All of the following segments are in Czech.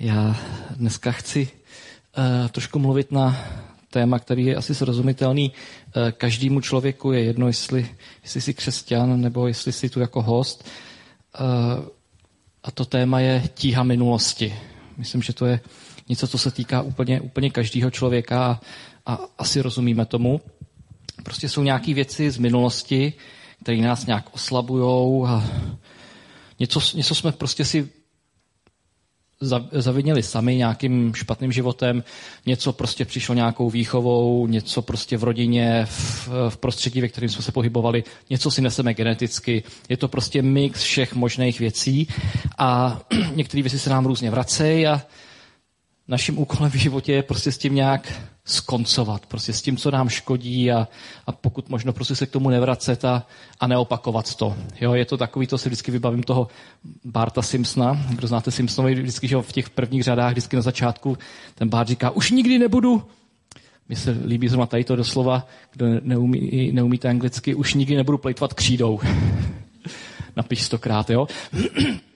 Já dneska chci uh, trošku mluvit na téma, který je asi srozumitelný uh, každému člověku. Je jedno, jestli, jestli jsi křesťan nebo jestli jsi tu jako host. Uh, a to téma je tíha minulosti. Myslím, že to je něco, co se týká úplně, úplně každého člověka a, a asi rozumíme tomu. Prostě jsou nějaké věci z minulosti, které nás nějak oslabují a něco, něco jsme prostě si zavinili sami nějakým špatným životem, něco prostě přišlo nějakou výchovou, něco prostě v rodině, v, v prostředí, ve kterém jsme se pohybovali, něco si neseme geneticky. Je to prostě mix všech možných věcí a některé věci se nám různě vracejí a naším úkolem v životě je prostě s tím nějak skoncovat, prostě s tím, co nám škodí a, a pokud možno prostě se k tomu nevracet a, a neopakovat to. Jo, je to takový, to si vždycky vybavím toho Barta Simpsona, kdo znáte Simpsonovi, vždycky, že v těch prvních řadách, vždycky na začátku ten Bart říká, už nikdy nebudu, mně se líbí zrovna tady to doslova, kdo neumí, neumíte anglicky, už nikdy nebudu plejtvat křídou. Napiš stokrát, jo.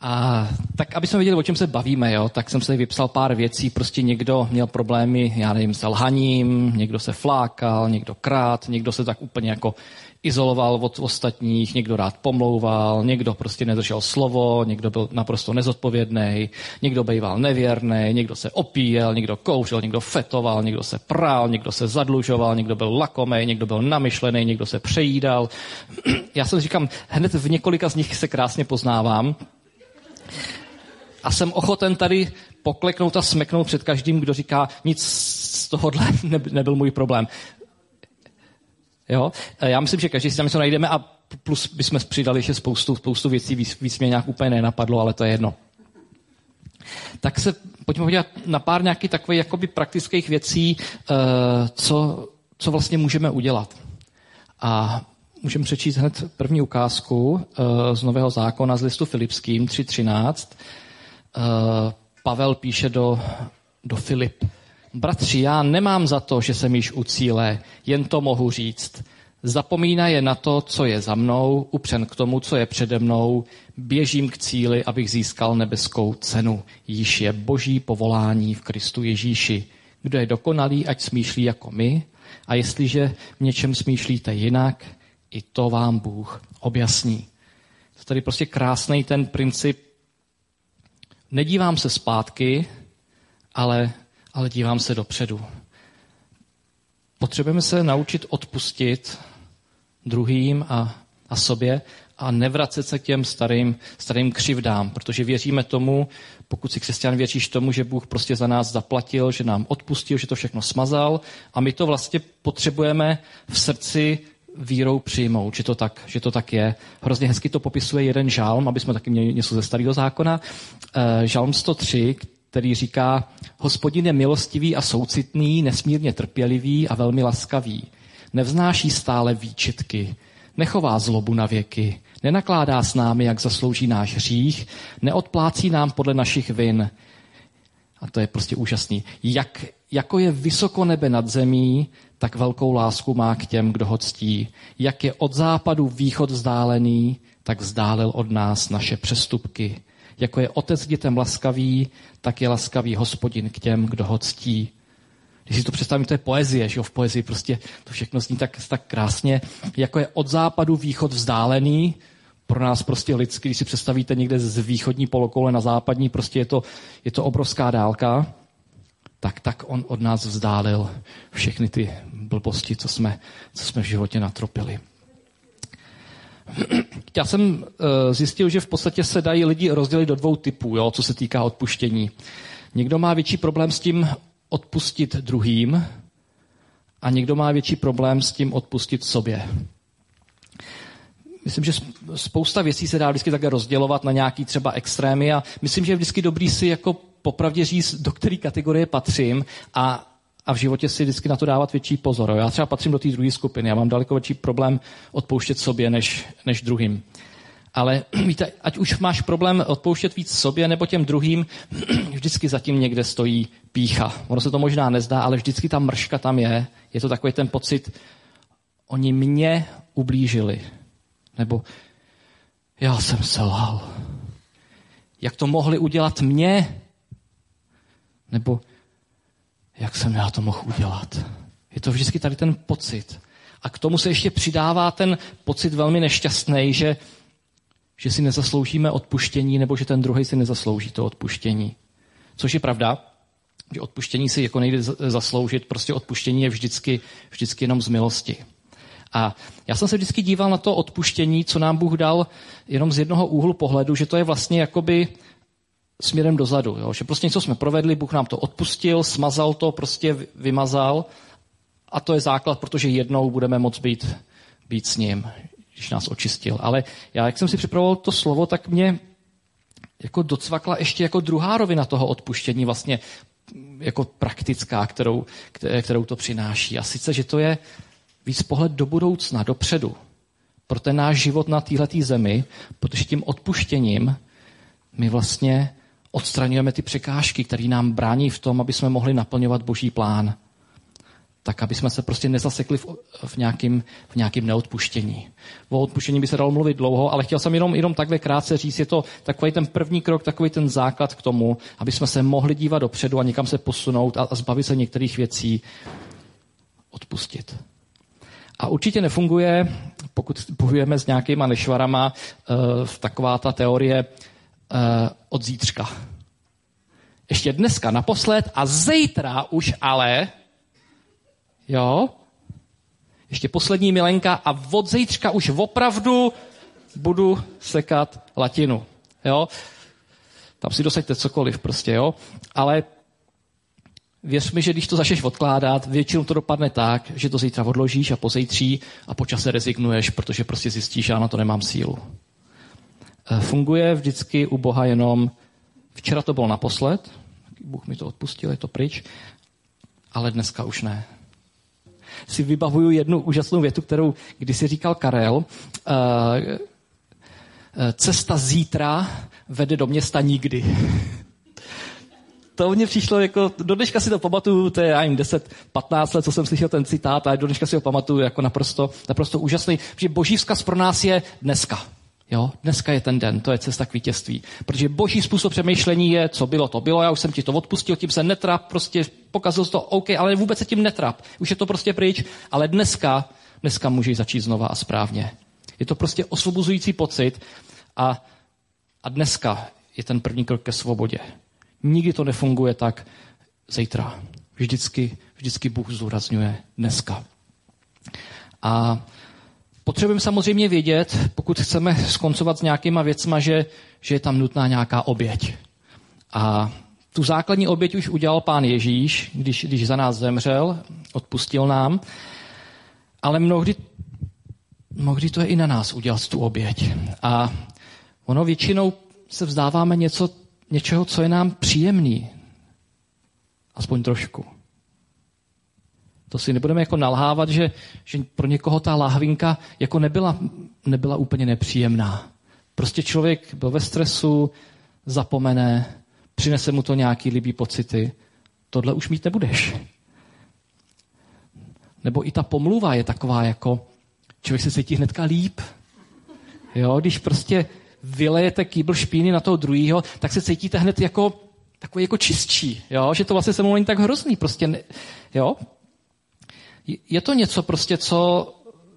A tak, aby jsme věděli, o čem se bavíme, jo, tak jsem se vypsal pár věcí. Prostě někdo měl problémy, já nevím, s lhaním, někdo se flákal, někdo krát, někdo se tak úplně jako izoloval od ostatních, někdo rád pomlouval, někdo prostě nedržel slovo, někdo byl naprosto nezodpovědný, někdo býval nevěrný, někdo se opíjel, někdo kouřil, někdo fetoval, někdo se prál, někdo se zadlužoval, někdo byl lakomý, někdo byl namyšlený, někdo se přejídal. Já jsem říkám, hned v několika z nich se krásně poznávám, a jsem ochoten tady pokleknout a smeknout před každým, kdo říká, nic z tohohle nebyl můj problém. Jo? Já myslím, že každý si tam něco najdeme a plus bychom přidali ještě spoustu, spoustu věcí, víc, víc mě nějak úplně nenapadlo, ale to je jedno. Tak se pojďme podívat na pár nějakých takových jakoby praktických věcí, eh, co, co vlastně můžeme udělat. A můžeme přečíst hned první ukázku uh, z Nového zákona z listu Filipským 3.13. Uh, eh, Pavel píše do, do Filip. Bratři, já nemám za to, že jsem již u cíle, jen to mohu říct. Zapomíná je na to, co je za mnou, upřen k tomu, co je přede mnou, běžím k cíli, abych získal nebeskou cenu. Již je boží povolání v Kristu Ježíši. Kdo je dokonalý, ať smýšlí jako my, a jestliže v něčem smýšlíte jinak, i to vám Bůh objasní. To tady prostě krásný ten princip. Nedívám se zpátky, ale, ale dívám se dopředu. Potřebujeme se naučit odpustit druhým a, a sobě a nevracet se k těm starým, starým křivdám, protože věříme tomu, pokud si křesťan věříš tomu, že Bůh prostě za nás zaplatil, že nám odpustil, že to všechno smazal a my to vlastně potřebujeme v srdci vírou přijmout, že to, tak, že to tak je. Hrozně hezky to popisuje jeden žálm, aby jsme taky měli něco ze starého zákona. Eh, žálm 103, který říká, hospodin je milostivý a soucitný, nesmírně trpělivý a velmi laskavý. Nevznáší stále výčitky, nechová zlobu na věky, nenakládá s námi, jak zaslouží náš hřích, neodplácí nám podle našich vin. A to je prostě úžasný. Jak, jako je vysoko nebe nad zemí, tak velkou lásku má k těm, kdo ho ctí. Jak je od západu východ vzdálený, tak vzdálil od nás naše přestupky. Jako je otec dětem laskavý, tak je laskavý hospodin k těm, kdo ho ctí. Když si to představím, to je poezie, že jo? v poezii prostě to všechno zní tak, tak krásně. Jako je od západu východ vzdálený, pro nás prostě lidsky, když si představíte někde z východní polokoule na západní, prostě je to, je to obrovská dálka tak, tak on od nás vzdálil všechny ty blbosti, co jsme, co jsme v životě natropili. Já jsem eh, zjistil, že v podstatě se dají lidi rozdělit do dvou typů, jo, co se týká odpuštění. Někdo má větší problém s tím odpustit druhým a někdo má větší problém s tím odpustit sobě. Myslím, že spousta věcí se dá vždycky také rozdělovat na nějaký třeba extrémy a myslím, že je vždycky dobrý si jako popravdě říct, do které kategorie patřím a, a v životě si vždycky na to dávat větší pozor. Já třeba patřím do té druhé skupiny. Já mám daleko větší problém odpouštět sobě než, než druhým. Ale víte, ať už máš problém odpouštět víc sobě nebo těm druhým, vždycky zatím někde stojí pícha. Ono se to možná nezdá, ale vždycky ta mrška tam je. Je to takový ten pocit, oni mě ublížili. Nebo já jsem selhal Jak to mohli udělat mě? Nebo jak jsem já to mohl udělat? Je to vždycky tady ten pocit. A k tomu se ještě přidává ten pocit velmi nešťastný, že, že si nezasloužíme odpuštění, nebo že ten druhý si nezaslouží to odpuštění. Což je pravda, že odpuštění si jako nejde zasloužit, prostě odpuštění je vždycky, vždycky jenom z milosti. A já jsem se vždycky díval na to odpuštění, co nám Bůh dal, jenom z jednoho úhlu pohledu, že to je vlastně jakoby směrem dozadu. Jo? Že prostě něco jsme provedli, Bůh nám to odpustil, smazal to, prostě vymazal a to je základ, protože jednou budeme moct být, být s ním, když nás očistil. Ale já, jak jsem si připravoval to slovo, tak mě jako docvakla ještě jako druhá rovina toho odpuštění, vlastně jako praktická, kterou, kterou to přináší. A sice, že to je víc pohled do budoucna, dopředu, pro ten náš život na této zemi, protože tím odpuštěním my vlastně odstraňujeme ty překážky, které nám brání v tom, aby jsme mohli naplňovat boží plán. Tak, aby jsme se prostě nezasekli v, v, v nějakým neodpuštění. O odpuštění by se dalo mluvit dlouho, ale chtěl jsem jenom, jenom takhle krátce říct, je to takový ten první krok, takový ten základ k tomu, aby jsme se mohli dívat dopředu a někam se posunout a, a zbavit se některých věcí, odpustit. A určitě nefunguje, pokud bojujeme s nějakýma nešvarama, uh, taková ta teorie od zítřka. Ještě dneska naposled a zítra už ale, jo, ještě poslední milenka a od zítřka už opravdu budu sekat latinu. Jo? Tam si dosaďte cokoliv prostě, jo? Ale Věř mi, že když to začneš odkládat, většinou to dopadne tak, že to zítra odložíš a pozejtří a po čase rezignuješ, protože prostě zjistíš, že já na to nemám sílu. E, funguje vždycky u Boha jenom, včera to bylo naposled, Bůh mi to odpustil, je to pryč, ale dneska už ne. Si vybavuju jednu úžasnou větu, kterou kdysi říkal Karel. E, e, cesta zítra vede do města nikdy. to mně přišlo jako, do dneška si to pamatuju, to je, já 10, 15 let, co jsem slyšel ten citát, a do dneška si ho pamatuju jako naprosto, naprosto úžasný, protože boží vzkaz pro nás je dneska. Jo, dneska je ten den, to je cesta k vítězství. Protože boží způsob přemýšlení je, co bylo, to bylo, já už jsem ti to odpustil, tím se netrap, prostě pokazil to, OK, ale vůbec se tím netrap. Už je to prostě pryč, ale dneska, dneska můžeš začít znova a správně. Je to prostě osvobozující pocit a, a dneska je ten první krok ke svobodě. Nikdy to nefunguje tak zítra. Vždycky, vždycky Bůh zdůrazňuje dneska. A potřebujeme samozřejmě vědět, pokud chceme skoncovat s nějakýma věcma, že, že je tam nutná nějaká oběť. A tu základní oběť už udělal pán Ježíš, když, když za nás zemřel, odpustil nám. Ale mnohdy, mnohdy to je i na nás udělat tu oběť. A ono většinou se vzdáváme něco něčeho, co je nám příjemný. Aspoň trošku. To si nebudeme jako nalhávat, že, že pro někoho ta lahvinka jako nebyla, nebyla úplně nepříjemná. Prostě člověk byl ve stresu, zapomene, přinese mu to nějaký líbý pocity. Tohle už mít nebudeš. Nebo i ta pomluva je taková jako, člověk se cítí hnedka líp. Jo, když prostě vylejete kýbl špíny na toho druhého, tak se cítíte hned jako takový jako čistší, jo? že to vlastně se mnou není tak hrozný. Prostě ne, jo? Je to něco prostě, co,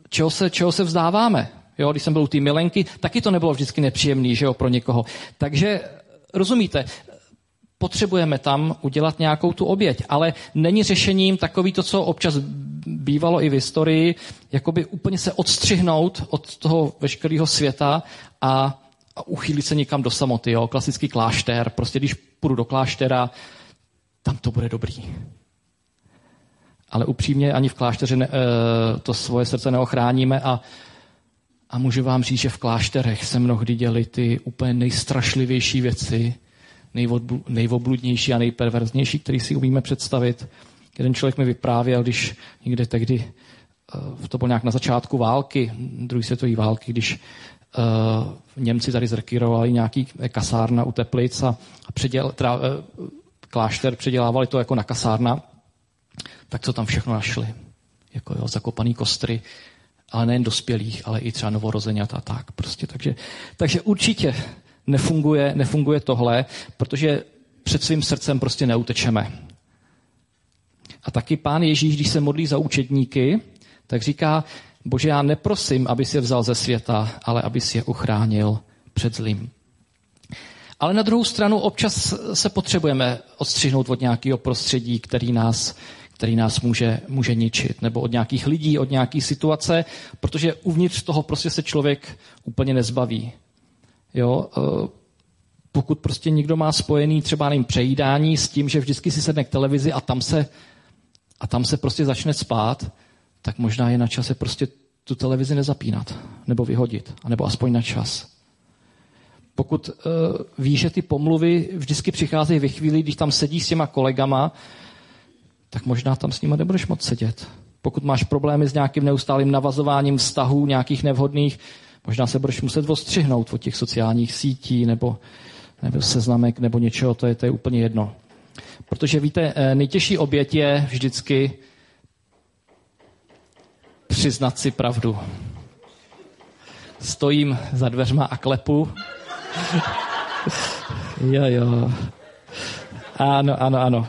čeho, se, čeho se vzdáváme. Jo? Když jsem byl u té milenky, taky to nebylo vždycky nepříjemný že jo, pro někoho. Takže rozumíte, potřebujeme tam udělat nějakou tu oběť, ale není řešením takový to, co občas bývalo i v historii, jakoby úplně se odstřihnout od toho veškerého světa a a uchýlit se někam do samoty, jo? klasický klášter. Prostě když půjdu do kláštera, tam to bude dobrý. Ale upřímně ani v klášteře ne, eh, to svoje srdce neochráníme a, a můžu vám říct, že v klášterech se mnohdy děly ty úplně nejstrašlivější věci, nejvobludnější a nejperverznější, který si umíme představit. Jeden člověk mi vyprávěl, když někde tehdy, eh, to bylo nějak na začátku války, druhé světové války, když uh, Němci tady zrekýrovali nějaký kasárna u Teplic a, a předěl, teda, uh, klášter předělávali to jako na kasárna, tak co tam všechno našli? Jako jo, zakopaný kostry, ale nejen dospělých, ale i třeba novorozeňat a tak. Prostě, takže, takže určitě nefunguje, nefunguje tohle, protože před svým srdcem prostě neutečeme. A taky pán Ježíš, když se modlí za učedníky, tak říká, bože, já neprosím, aby si je vzal ze světa, ale aby si je uchránil před zlým. Ale na druhou stranu občas se potřebujeme odstřihnout od nějakého prostředí, který nás, který nás může, může ničit, nebo od nějakých lidí, od nějaké situace, protože uvnitř toho prostě se člověk úplně nezbaví. Jo? E, pokud prostě někdo má spojený třeba nevím, přejídání s tím, že vždycky si sedne k televizi a tam se, a tam se prostě začne spát, tak možná je na čase prostě tu televizi nezapínat, nebo vyhodit, nebo aspoň na čas. Pokud uh, víš, že ty pomluvy vždycky přicházejí ve chvíli, když tam sedíš s těma kolegama, tak možná tam s nimi nebudeš moc sedět. Pokud máš problémy s nějakým neustálým navazováním vztahů, nějakých nevhodných, možná se budeš muset ostřihnout od těch sociálních sítí nebo, nebo seznamek nebo něčeho, to je, to je úplně jedno. Protože víte, eh, nejtěžší oběť je vždycky přiznat si pravdu. Stojím za dveřma a klepu. jo, jo. Ano, ano, ano.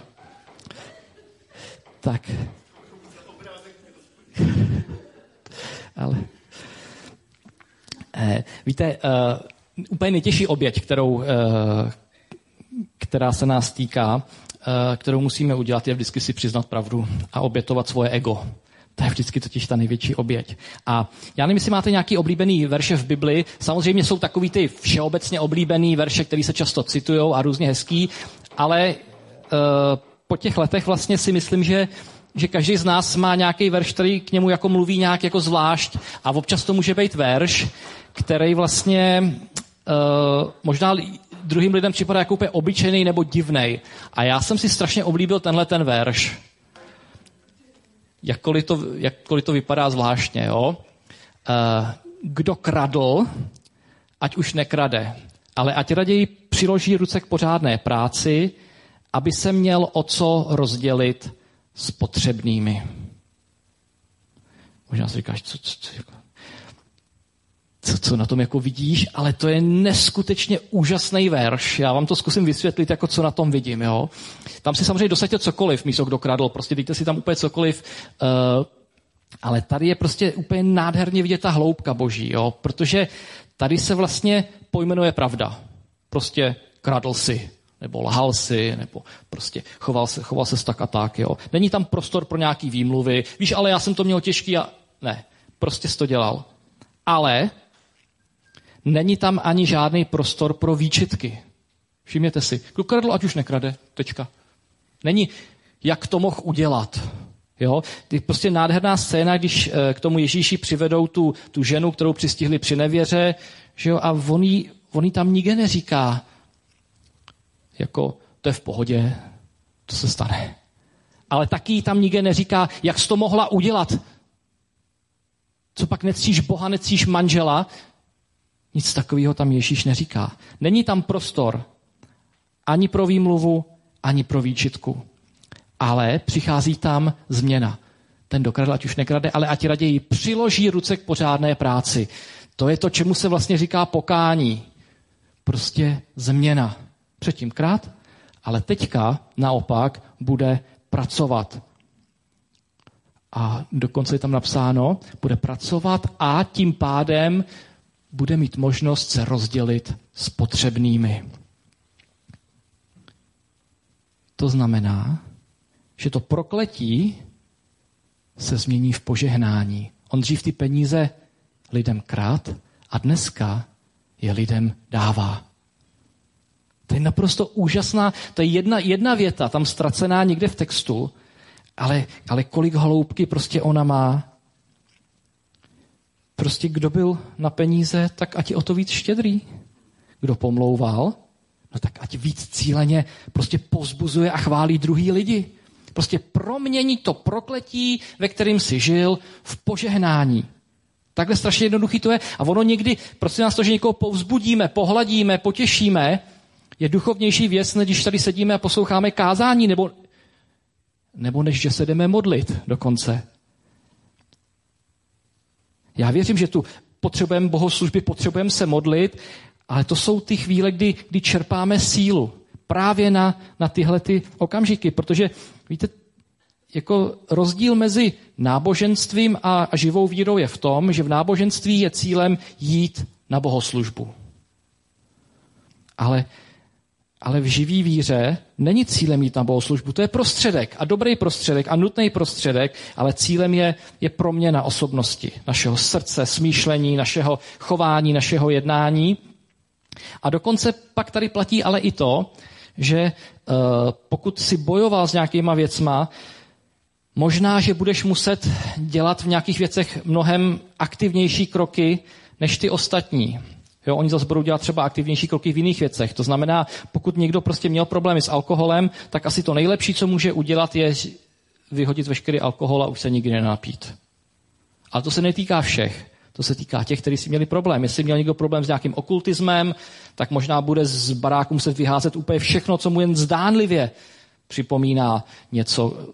Tak. Ale. Eh, víte, uh, úplně nejtěžší oběť, kterou, uh, která se nás týká, uh, kterou musíme udělat, je vždycky si přiznat pravdu a obětovat svoje ego. To je vždycky totiž ta největší oběť. A já nevím, jestli máte nějaký oblíbený verše v Bibli. Samozřejmě jsou takový ty všeobecně oblíbený verše, které se často citují a různě hezký, ale uh, po těch letech vlastně si myslím, že že každý z nás má nějaký verš, který k němu jako mluví nějak jako zvlášť a občas to může být verš, který vlastně uh, možná druhým lidem připadá jako úplně obyčejný nebo divný. A já jsem si strašně oblíbil tenhle ten verš jakkoliv to, jakkoliv to vypadá zvláštně. Jo? Eh, kdo kradl, ať už nekrade, ale ať raději přiloží ruce k pořádné práci, aby se měl o co rozdělit s potřebnými. Možná si říkáš, co, co, co, jako, co, co na tom jako vidíš, ale to je neskutečně úžasný verš. Já vám to zkusím vysvětlit, jako co na tom vidím. Jo? Tam si samozřejmě dosaďte cokoliv, místo kdo kradl, prostě dejte si tam úplně cokoliv. Uh, ale tady je prostě úplně nádherně vidět ta hloubka boží, jo? protože tady se vlastně pojmenuje pravda. Prostě kradl si, nebo lhal si, nebo prostě choval se, choval se tak a tak. Jo? Není tam prostor pro nějaký výmluvy. Víš, ale já jsem to měl těžký a ne, prostě jsi to dělal. Ale není tam ani žádný prostor pro výčitky. Všimněte si, kdo kradl, ať už nekrade, tečka. Není, jak to mohl udělat. Jo? Ty prostě nádherná scéna, když eh, k tomu Ježíši přivedou tu, tu ženu, kterou přistihli při nevěře, že jo? a on jí, on jí tam nikde neříká, jako to je v pohodě, to se stane. Ale taky tam nikde neříká, jak jsi to mohla udělat. Co pak necíš Boha, necíš manžela, nic takového tam Ježíš neříká. Není tam prostor ani pro výmluvu, ani pro výčitku. Ale přichází tam změna. Ten dokradl, ať už nekrade, ale ať raději přiloží ruce k pořádné práci. To je to, čemu se vlastně říká pokání. Prostě změna. Předtím krát, ale teďka naopak bude pracovat. A dokonce je tam napsáno, bude pracovat a tím pádem bude mít možnost se rozdělit s potřebnými. To znamená, že to prokletí se změní v požehnání. On dřív ty peníze lidem krát a dneska je lidem dává. To je naprosto úžasná, to je jedna, jedna věta tam ztracená někde v textu, ale, ale kolik hloubky prostě ona má. Prostě kdo byl na peníze, tak ať je o to víc štědrý. Kdo pomlouval, no tak ať víc cíleně prostě pozbuzuje a chválí druhý lidi. Prostě promění to prokletí, ve kterým si žil, v požehnání. Takhle strašně jednoduchý to je. A ono někdy, prostě nás to, že někoho povzbudíme, pohladíme, potěšíme, je duchovnější věc, než když tady sedíme a posloucháme kázání, nebo, nebo než že se jdeme modlit dokonce. Já věřím, že tu potřebujeme bohoslužby, potřebujeme se modlit, Ale to jsou ty chvíle, kdy, kdy čerpáme sílu právě na, na tyhle ty okamžiky, protože víte, jako rozdíl mezi náboženstvím a, a živou vírou je v tom, že v náboženství je cílem jít na bohoslužbu. Ale, ale v živý víře není cílem jít na bohoslužbu. To je prostředek a dobrý prostředek a nutný prostředek, ale cílem je, je proměna osobnosti, našeho srdce, smýšlení, našeho chování, našeho jednání. A dokonce pak tady platí ale i to, že uh, pokud si bojoval s nějakýma věcma, možná, že budeš muset dělat v nějakých věcech mnohem aktivnější kroky než ty ostatní. Jo, oni zase budou dělat třeba aktivnější kroky v jiných věcech. To znamená, pokud někdo prostě měl problémy s alkoholem, tak asi to nejlepší, co může udělat, je vyhodit veškerý alkohol a už se nikdy nenapít. Ale to se netýká všech. To se týká těch, kteří si měli problém. Jestli měl někdo problém s nějakým okultismem, tak možná bude z baráku muset vyházet úplně všechno, co mu jen zdánlivě připomíná něco,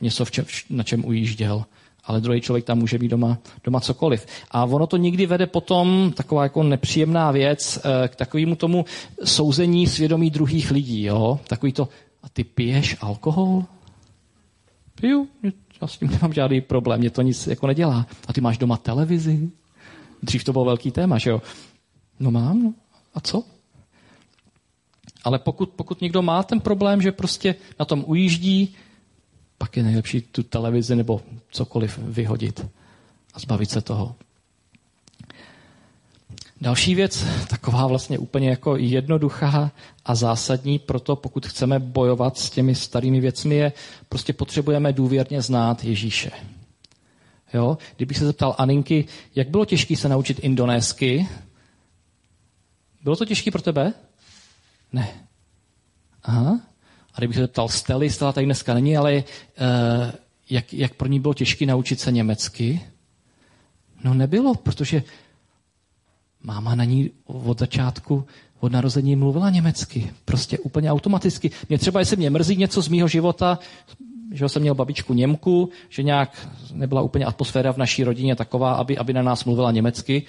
něco v čem, na čem ujížděl. Ale druhý člověk tam může být doma, doma cokoliv. A ono to nikdy vede potom, taková jako nepříjemná věc, eh, k takovému tomu souzení svědomí druhých lidí. Jo? Takový to, a ty piješ alkohol? Piju, já s tím nemám žádný problém, mě to nic jako nedělá. A ty máš doma televizi? Dřív to bylo velký téma, že jo? No mám, no. A co? Ale pokud, pokud někdo má ten problém, že prostě na tom ujíždí, pak je nejlepší tu televizi nebo cokoliv vyhodit a zbavit se toho. Další věc, taková vlastně úplně jako jednoduchá a zásadní, proto pokud chceme bojovat s těmi starými věcmi, je prostě potřebujeme důvěrně znát Ježíše. Jo? Kdybych se zeptal Aninky, jak bylo těžké se naučit indonésky, bylo to těžké pro tebe? Ne. Aha. A kdybych se zeptal Stely, Stella tady dneska není, ale uh, jak, jak pro ní bylo těžké naučit se německy? No nebylo, protože máma na ní od začátku, od narození mluvila německy. Prostě úplně automaticky. Mě třeba, jestli mě mrzí něco z mýho života, že jsem měl babičku Němku, že nějak nebyla úplně atmosféra v naší rodině taková, aby, aby na nás mluvila německy.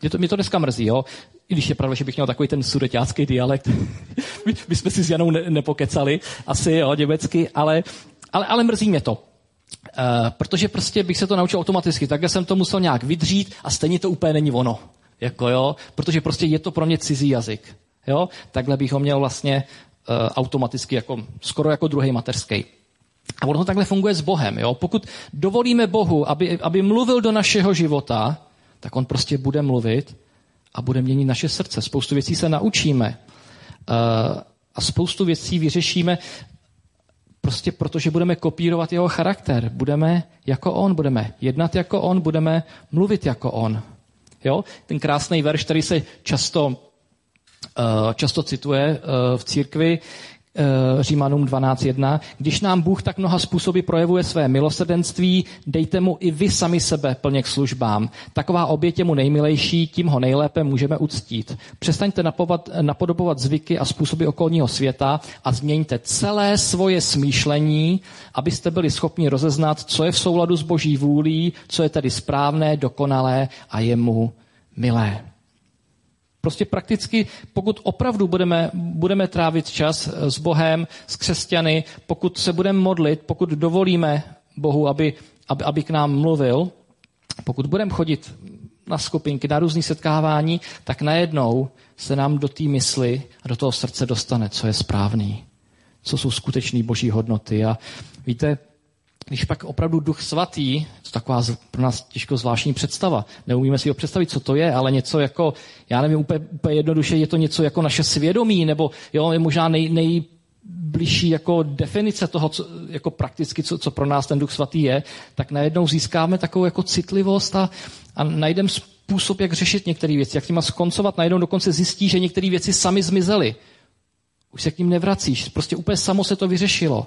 Mě to, mě to dneska mrzí, jo. I když je pravda, že bych měl takový ten sudeťácký dialekt. my, my, jsme si s Janou ne, nepokecali, asi, jo, německy, ale, ale, ale mrzí mě to. Uh, protože prostě bych se to naučil automaticky. Takhle jsem to musel nějak vydřít a stejně to úplně není ono. Jako jo, protože prostě je to pro mě cizí jazyk. Jo? Takhle bych ho měl vlastně uh, automaticky, jako, skoro jako druhý mateřský. A ono takhle funguje s Bohem. Jo? Pokud dovolíme Bohu, aby, aby mluvil do našeho života, tak on prostě bude mluvit a bude měnit naše srdce. Spoustu věcí se naučíme uh, a spoustu věcí vyřešíme prostě protože budeme kopírovat jeho charakter. Budeme jako on, budeme jednat jako on, budeme mluvit jako on. Jo? Ten krásný verš, který se často, uh, často cituje uh, v církvi, Římanům 12.1. Když nám Bůh tak mnoha způsoby projevuje své milosrdenství, dejte mu i vy sami sebe plně k službám. Taková oběť je mu nejmilejší, tím ho nejlépe můžeme uctít. Přestaňte napovat, napodobovat zvyky a způsoby okolního světa a změňte celé svoje smýšlení, abyste byli schopni rozeznat, co je v souladu s boží vůlí, co je tedy správné, dokonalé a jemu milé. Prostě prakticky, pokud opravdu budeme, budeme trávit čas s Bohem, s křesťany, pokud se budeme modlit, pokud dovolíme Bohu, aby, aby, aby k nám mluvil, pokud budeme chodit na skupinky, na různé setkávání, tak najednou se nám do té mysli a do toho srdce dostane, co je správný, co jsou skutečné boží hodnoty. A víte, když pak opravdu duch svatý, to je taková pro nás těžko zvláštní představa, neumíme si ho představit, co to je, ale něco jako, já nevím, úplně, úplně jednoduše, je to něco jako naše svědomí, nebo jo, je možná nej, nejbližší jako definice toho, co, jako prakticky, co, co pro nás ten duch svatý je, tak najednou získáme takovou jako citlivost a, a najdeme způsob, jak řešit některé věci, jak těma skoncovat, najednou dokonce zjistí, že některé věci sami zmizely. Už se k ním nevracíš, prostě úplně samo se to vyřešilo.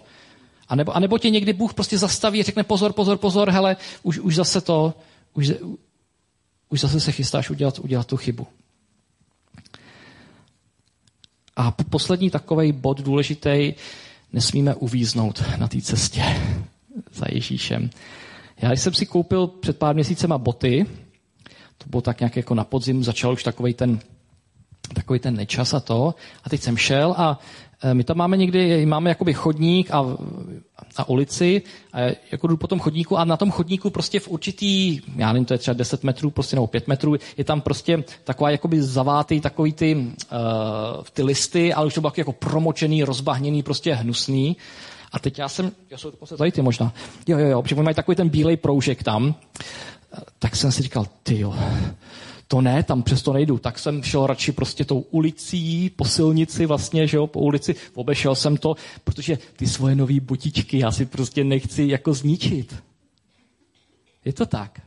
A nebo, a nebo tě někdy Bůh prostě zastaví a řekne pozor, pozor, pozor, hele, už, už zase to, už, už zase se chystáš udělat, udělat tu chybu. A poslední takový bod důležitý, nesmíme uvíznout na té cestě za Ježíšem. Já jsem si koupil před pár měsícema boty, to bylo tak nějak jako na podzim, začal už takový ten takový ten nečas a to. A teď jsem šel a e, my tam máme někdy, máme jakoby chodník a, a ulici a jako jdu po tom chodníku a na tom chodníku prostě v určitý, já nevím, to je třeba 10 metrů, prostě nebo 5 metrů, je tam prostě taková jakoby zavátý takový ty, uh, ty listy, ale už to bylo jako promočený, rozbahněný, prostě hnusný. A teď já jsem, já jsou dokonce tady ty možná, jo, jo, jo, protože mají takový ten bílej proužek tam, tak jsem si říkal, ty jo, to ne, tam přesto nejdu. Tak jsem šel radši prostě tou ulicí, po silnici vlastně, že jo, po ulici, obešel jsem to, protože ty svoje nové botičky já si prostě nechci jako zničit. Je to tak.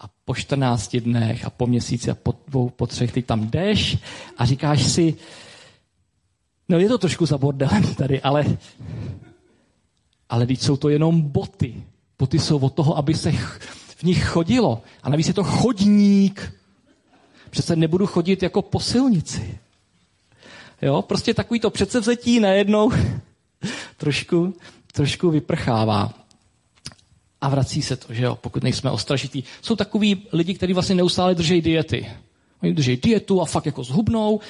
A po 14 dnech a po měsíci a po dvou, po třech ty tam jdeš a říkáš si, no je to trošku za bordelem tady, ale, ale teď jsou to jenom boty. Boty jsou od toho, aby se v nich chodilo. A navíc je to chodník. Přece nebudu chodit jako po silnici. Jo, prostě takový to předsevzetí najednou trošku, trošku vyprchává. A vrací se to, že jo, pokud nejsme ostražitý. Jsou takový lidi, kteří vlastně neustále drží diety. Oni drží dietu a fakt jako zhubnou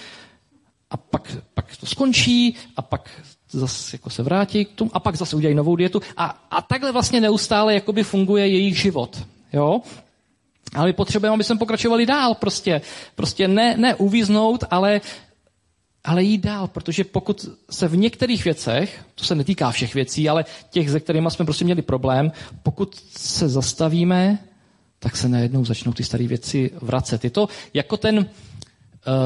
a pak, pak to skončí a pak zase jako se vrátí k tomu a pak zase udělají novou dietu a, a takhle vlastně neustále jakoby funguje jejich život. Jo? Ale my potřebujeme, aby jsme pokračovali dál. Prostě, prostě ne, ne uvíznout, ale, ale jít dál. Protože pokud se v některých věcech, to se netýká všech věcí, ale těch, se kterými jsme prostě měli problém, pokud se zastavíme, tak se najednou začnou ty staré věci vracet. Je to jako ten,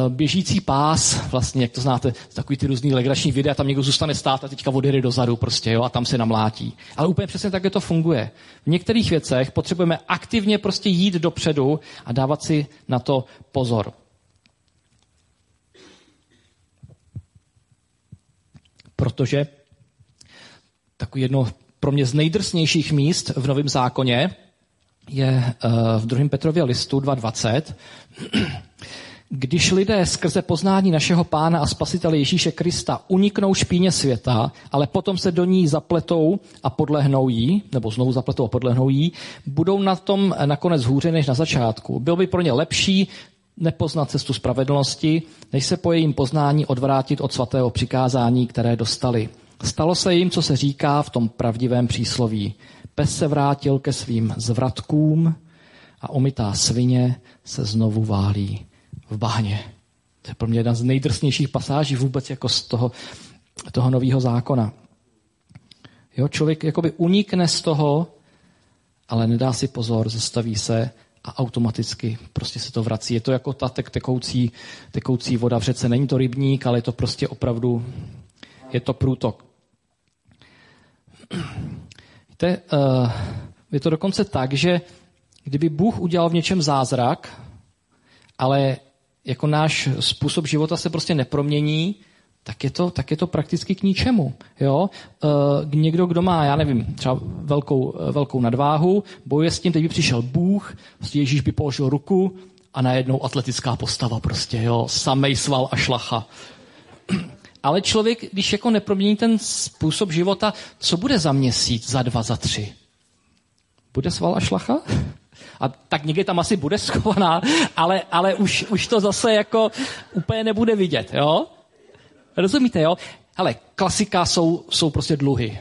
běžící pás, vlastně, jak to znáte, takový ty různý legrační videa, tam někdo zůstane stát a teďka odjede dozadu prostě, jo, a tam se namlátí. Ale úplně přesně tak to funguje. V některých věcech potřebujeme aktivně prostě jít dopředu a dávat si na to pozor. Protože takový jedno pro mě z nejdrsnějších míst v Novém zákoně je uh, v 2. Petrově listu 2.20, když lidé skrze poznání našeho pána a spasitele Ježíše Krista uniknou špíně světa, ale potom se do ní zapletou a podlehnou jí, nebo znovu zapletou a podlehnou jí, budou na tom nakonec hůře než na začátku. Bylo by pro ně lepší nepoznat cestu spravedlnosti, než se po jejím poznání odvrátit od svatého přikázání, které dostali. Stalo se jim, co se říká v tom pravdivém přísloví. Pes se vrátil ke svým zvratkům a omytá svině se znovu válí v bahně. To je pro mě jedna z nejdrsnějších pasáží vůbec jako z toho, toho nového zákona. Jo, člověk jakoby unikne z toho, ale nedá si pozor, zastaví se a automaticky prostě se to vrací. Je to jako ta tek, tekoucí, tekoucí voda v řece. Není to rybník, ale je to prostě opravdu, je to průtok. Víte, uh, je to dokonce tak, že kdyby Bůh udělal v něčem zázrak, ale jako náš způsob života se prostě nepromění, tak je to, tak je to prakticky k ničemu. Jo? E, někdo, kdo má, já nevím, třeba velkou, velkou nadváhu, bojuje s tím, teď by přišel Bůh, prostě Ježíš by položil ruku a najednou atletická postava prostě, jo, samej sval a šlacha. Ale člověk, když jako nepromění ten způsob života, co bude za měsíc, za dva, za tři? Bude sval a šlacha? A tak někde tam asi bude schovaná, ale, ale už, už to zase jako úplně nebude vidět, jo? Rozumíte, jo? Ale klasika jsou, jsou prostě dluhy.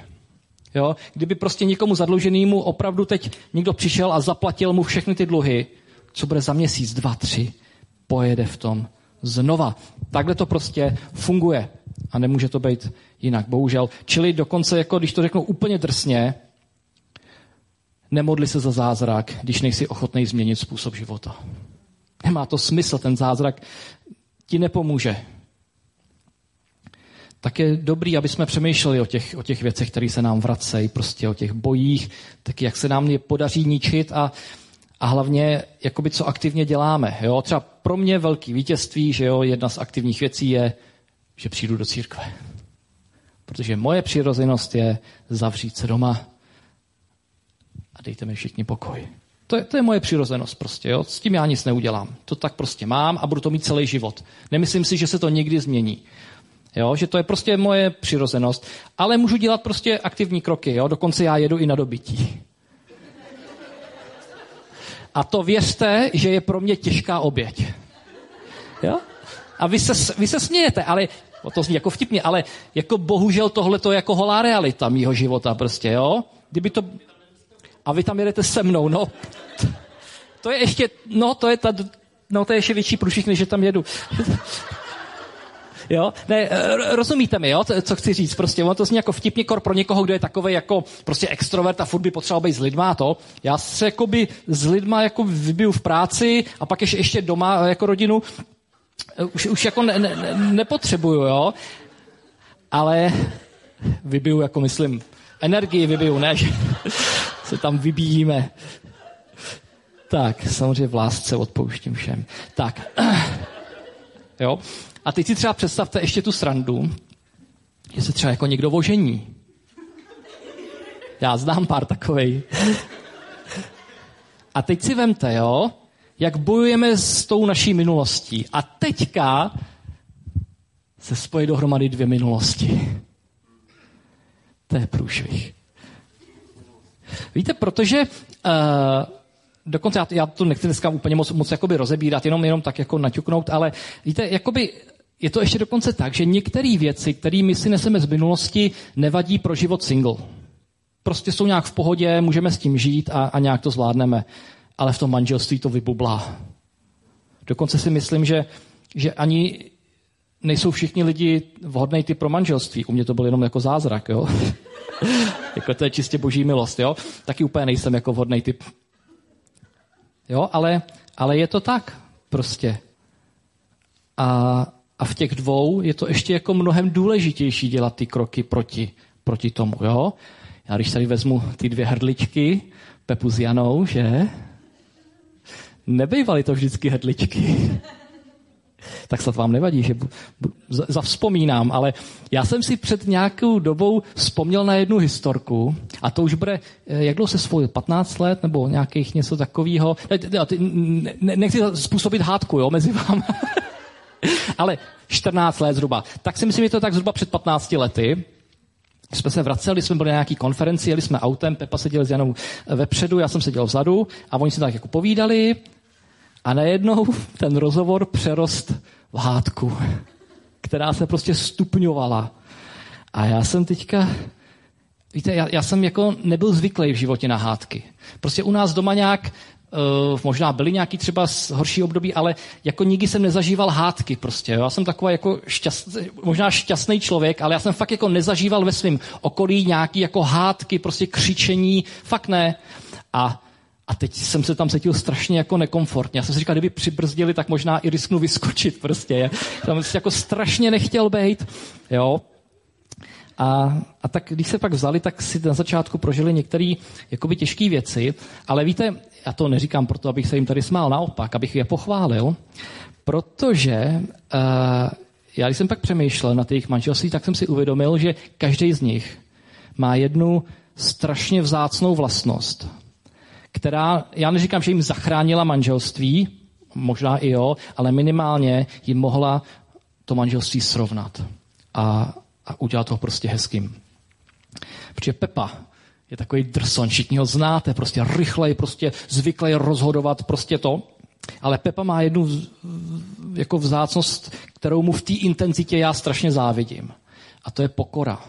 Jo? Kdyby prostě někomu zadluženému opravdu teď někdo přišel a zaplatil mu všechny ty dluhy, co bude za měsíc, dva, tři, pojede v tom znova. Takhle to prostě funguje. A nemůže to být jinak, bohužel. Čili dokonce, jako když to řeknu úplně drsně, Nemodli se za zázrak, když nejsi ochotný změnit způsob života. Nemá to smysl, ten zázrak ti nepomůže. Tak je dobrý, aby jsme přemýšleli o těch, o těch věcech, které se nám vracejí, prostě o těch bojích, tak jak se nám je podaří ničit a, a hlavně, jakoby co aktivně děláme. Jo? Třeba pro mě velký vítězství, že jo, jedna z aktivních věcí je, že přijdu do církve. Protože moje přirozenost je zavřít se doma, a dejte mi všichni pokoj. To je, to je moje přirozenost prostě, jo? s tím já nic neudělám. To tak prostě mám a budu to mít celý život. Nemyslím si, že se to někdy změní. Jo? Že to je prostě moje přirozenost. Ale můžu dělat prostě aktivní kroky. Jo? Dokonce já jedu i na dobytí. A to věřte, že je pro mě těžká oběť. Jo? A vy se, vy se smějete, ale to zní jako vtipně, ale jako bohužel tohle to je jako holá realita mýho života prostě, jo? Kdyby to... A vy tam jedete se mnou, no. To je ještě, no to je ta, no to je ještě větší průšvih, než že tam jedu. Jo? Ne, rozumíte mi, jo, co chci říct? Prostě ono to zní jako vtipně kor pro někoho, kdo je takový jako prostě extrovert a furt by potřeboval být s lidma a to. Já se jakoby s lidma jako vybiju v práci a pak ještě, ještě doma jako rodinu už, už jako ne, ne, nepotřebuju, jo. Ale vybiju, jako myslím, energii vybiju, ne, se tam vybíjíme. Tak, samozřejmě v lásce odpouštím všem. Tak, jo. A teď si třeba představte ještě tu srandu, že se třeba jako někdo ožení. Já znám pár takovej. A teď si vemte, jo, jak bojujeme s tou naší minulostí. A teďka se spojí dohromady dvě minulosti. To je průšvih. Víte, protože uh, dokonce já, já to nechci dneska úplně moc, moc jakoby rozebírat, jenom, jenom tak jako naťuknout, ale víte, jakoby je to ještě dokonce tak, že některé věci, které my si neseme z minulosti, nevadí pro život single. Prostě jsou nějak v pohodě, můžeme s tím žít a, a nějak to zvládneme. Ale v tom manželství to vybublá. Dokonce si myslím, že, že ani nejsou všichni lidi vhodný typ pro manželství. U mě to byl jenom jako zázrak, jo. Jako to je čistě boží milost, jo. Taky úplně nejsem jako vhodný typ. Jo, ale, ale je to tak prostě. A a v těch dvou je to ještě jako mnohem důležitější dělat ty kroky proti, proti tomu. Jo? Já když tady vezmu ty dvě hrdličky, Pepu s Janou, že? Nebejvaly to vždycky hrdličky. Tak snad vám nevadí, že zavzpomínám, ale já jsem si před nějakou dobou vzpomněl na jednu historku a to už bude, eh, jak dlouho se svojil, 15 let nebo nějakých něco takového. Ne, ne, nechci způsobit hádku jo, mezi vámi. Ale 14 let zhruba. Tak si myslím, že to tak zhruba před 15 lety. Jsme se vraceli, jsme byli na nějaký konferenci, jeli jsme autem, Pepa seděl s Janou vepředu, já jsem seděl vzadu a oni si tak jako povídali a najednou ten rozhovor přerost v hádku, která se prostě stupňovala. A já jsem teďka, víte, já, já jsem jako nebyl zvyklý v životě na hádky. Prostě u nás doma nějak Uh, možná byly nějaký třeba horší období, ale jako nikdy jsem nezažíval hádky prostě. Jo? Já jsem takový jako šťast, možná šťastný člověk, ale já jsem fakt jako nezažíval ve svém okolí nějaký jako hádky, prostě křičení, fakt ne. A a teď jsem se tam cítil strašně jako nekomfortně. Já jsem si říkal, kdyby přibrzdili, tak možná i risknu vyskočit prostě. Tam si jako strašně nechtěl být. Jo? A, a tak když se pak vzali, tak si na začátku prožili některé jakoby těžké věci. Ale víte, já to neříkám proto, abych se jim tady smál, naopak, abych je pochválil, protože uh, já když jsem pak přemýšlel na těch manželství, tak jsem si uvědomil, že každý z nich má jednu strašně vzácnou vlastnost, která, já neříkám, že jim zachránila manželství, možná i jo, ale minimálně jim mohla to manželství srovnat a, a udělat to prostě hezkým. Protože Pepa je takový drson, všichni ho znáte, prostě rychlej, prostě zvyklý rozhodovat, prostě to. Ale Pepa má jednu jako vzácnost, kterou mu v té intenzitě já strašně závidím. A to je pokora.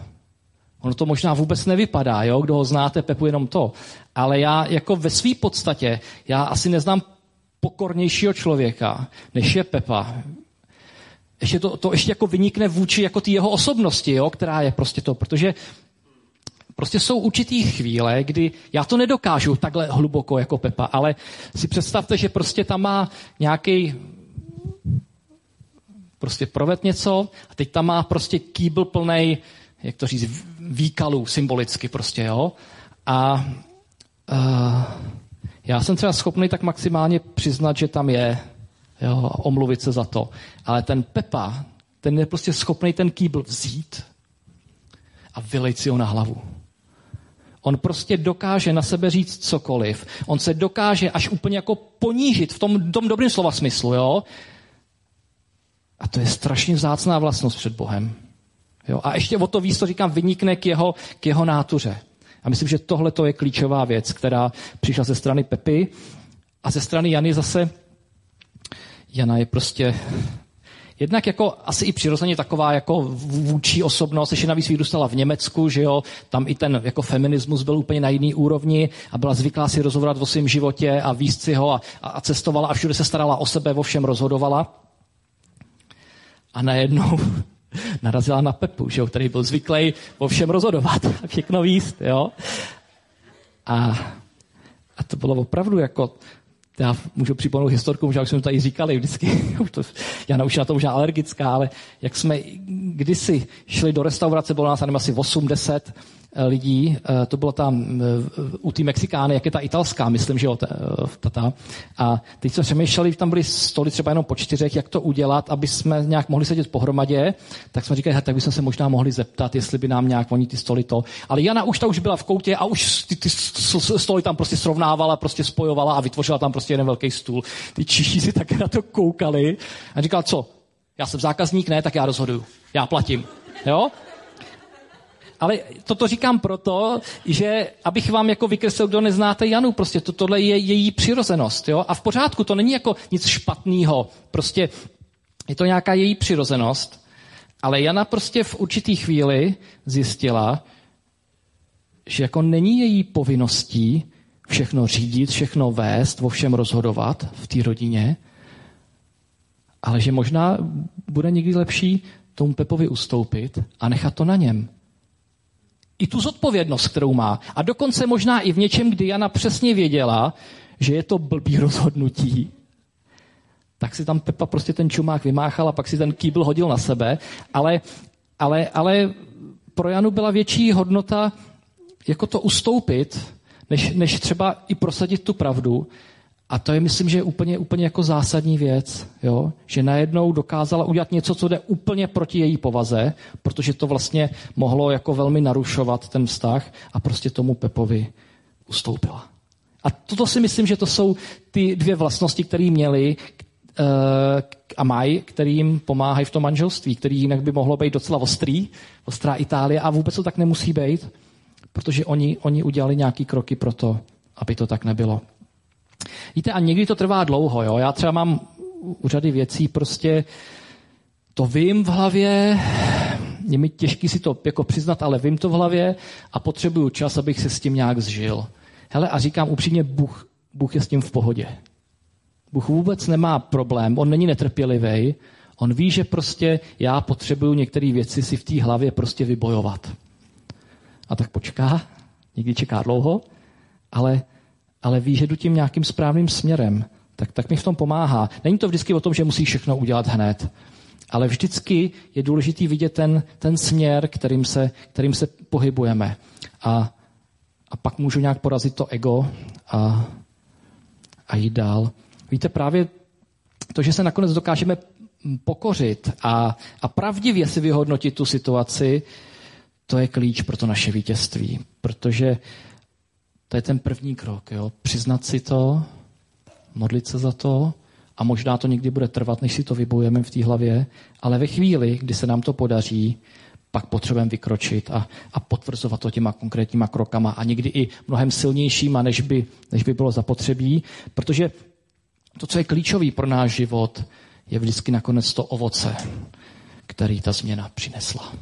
Ono to možná vůbec nevypadá, jo? kdo ho znáte, Pepu jenom to. Ale já jako ve své podstatě, já asi neznám pokornějšího člověka, než je Pepa. Ještě to, to ještě jako vynikne vůči jako ty jeho osobnosti, jo? která je prostě to, protože Prostě jsou určitý chvíle, kdy já to nedokážu takhle hluboko jako Pepa, ale si představte, že prostě tam má nějaký prostě proved něco a teď tam má prostě kýbl plný, jak to říct, výkalů symbolicky prostě, jo. A uh, já jsem třeba schopný tak maximálně přiznat, že tam je, jo, omluvit se za to. Ale ten Pepa, ten je prostě schopný ten kýbl vzít a vylejt si ho na hlavu. On prostě dokáže na sebe říct cokoliv. On se dokáže až úplně jako ponížit v tom, tom dobrém slova smyslu, jo? A to je strašně vzácná vlastnost před Bohem. Jo? A ještě o to víc, to říkám, vynikne k jeho, k jeho nátuře. A myslím, že tohle je klíčová věc, která přišla ze strany Pepy a ze strany Jany zase. Jana je prostě, Jednak jako asi i přirozeně taková jako vůči osobnost, ještě navíc vyrůstala v Německu, že jo, tam i ten jako feminismus byl úplně na jiný úrovni a byla zvyklá si rozhodovat o svém životě a výst si ho a, a cestovala a všude se starala o sebe, o všem rozhodovala. A najednou narazila na Pepu, že jo, který byl zvyklý o všem rozhodovat a všechno výst, jo. A, a to bylo opravdu jako já můžu připomenout historku, možná už jsme to tady říkali vždycky, já už na to možná alergická, ale jak jsme kdysi šli do restaurace, bylo nás asi 80 Eh, lidí, eh, to bylo tam eh, u té Mexikány, jak je ta italská, myslím, že jo, ta, A teď jsme přemýšleli, tam byly stoly třeba jenom po čtyřech, jak to udělat, aby jsme nějak mohli sedět pohromadě, tak jsme říkali, tak bychom se možná mohli zeptat, jestli by nám nějak oni ty stoly to. Ale Jana už ta už byla v koutě a už ty, ty stoly tam prostě srovnávala, prostě spojovala a vytvořila tam prostě jeden velký stůl. Ty čiší si také na to koukali a říkal, co? Já jsem zákazník, ne, tak já rozhoduju. Já platím. Jo? Ale toto říkám proto, že abych vám jako vykreslil, kdo neznáte Janu, prostě to, tohle je její přirozenost. Jo? A v pořádku, to není jako nic špatného. Prostě je to nějaká její přirozenost. Ale Jana prostě v určitý chvíli zjistila, že jako není její povinností všechno řídit, všechno vést, o všem rozhodovat v té rodině, ale že možná bude někdy lepší tomu Pepovi ustoupit a nechat to na něm i tu zodpovědnost, kterou má. A dokonce možná i v něčem, kdy Jana přesně věděla, že je to blbý rozhodnutí, tak si tam Pepa prostě ten čumák vymáchal a pak si ten kýbl hodil na sebe. Ale, ale, ale pro Janu byla větší hodnota jako to ustoupit, než, než třeba i prosadit tu pravdu. A to je, myslím, že je úplně, úplně jako zásadní věc, jo? že najednou dokázala udělat něco, co jde úplně proti její povaze, protože to vlastně mohlo jako velmi narušovat ten vztah a prostě tomu Pepovi ustoupila. A toto si myslím, že to jsou ty dvě vlastnosti, které měli uh, a mají, kterým pomáhají v tom manželství, který jinak by mohlo být docela ostrý, ostrá Itálie a vůbec to tak nemusí být, protože oni, oni udělali nějaký kroky pro to, aby to tak nebylo. Víte, a někdy to trvá dlouho. Jo? Já třeba mám u řady věcí prostě to vím v hlavě, je mi těžký si to jako přiznat, ale vím to v hlavě a potřebuju čas, abych se s tím nějak zžil. Hele, a říkám upřímně, Bůh, Bůh je s tím v pohodě. Bůh vůbec nemá problém, on není netrpělivý, on ví, že prostě já potřebuju některé věci si v té hlavě prostě vybojovat. A tak počká, někdy čeká dlouho, ale ale ví, že jdu tím nějakým správným směrem, tak, tak mi v tom pomáhá. Není to vždycky o tom, že musí všechno udělat hned, ale vždycky je důležitý vidět ten, ten směr, kterým se, kterým se pohybujeme. A, a pak můžu nějak porazit to ego a, a jít dál. Víte, právě to, že se nakonec dokážeme pokořit a, a pravdivě si vyhodnotit tu situaci, to je klíč pro to naše vítězství. Protože to je ten první krok. Jo? Přiznat si to, modlit se za to a možná to někdy bude trvat, než si to vybojeme v té hlavě, ale ve chvíli, kdy se nám to podaří, pak potřebujeme vykročit a, a potvrzovat to těma konkrétníma krokama a někdy i mnohem silnějšíma, než by, než by bylo zapotřebí, protože to, co je klíčový pro náš život, je vždycky nakonec to ovoce, který ta změna přinesla.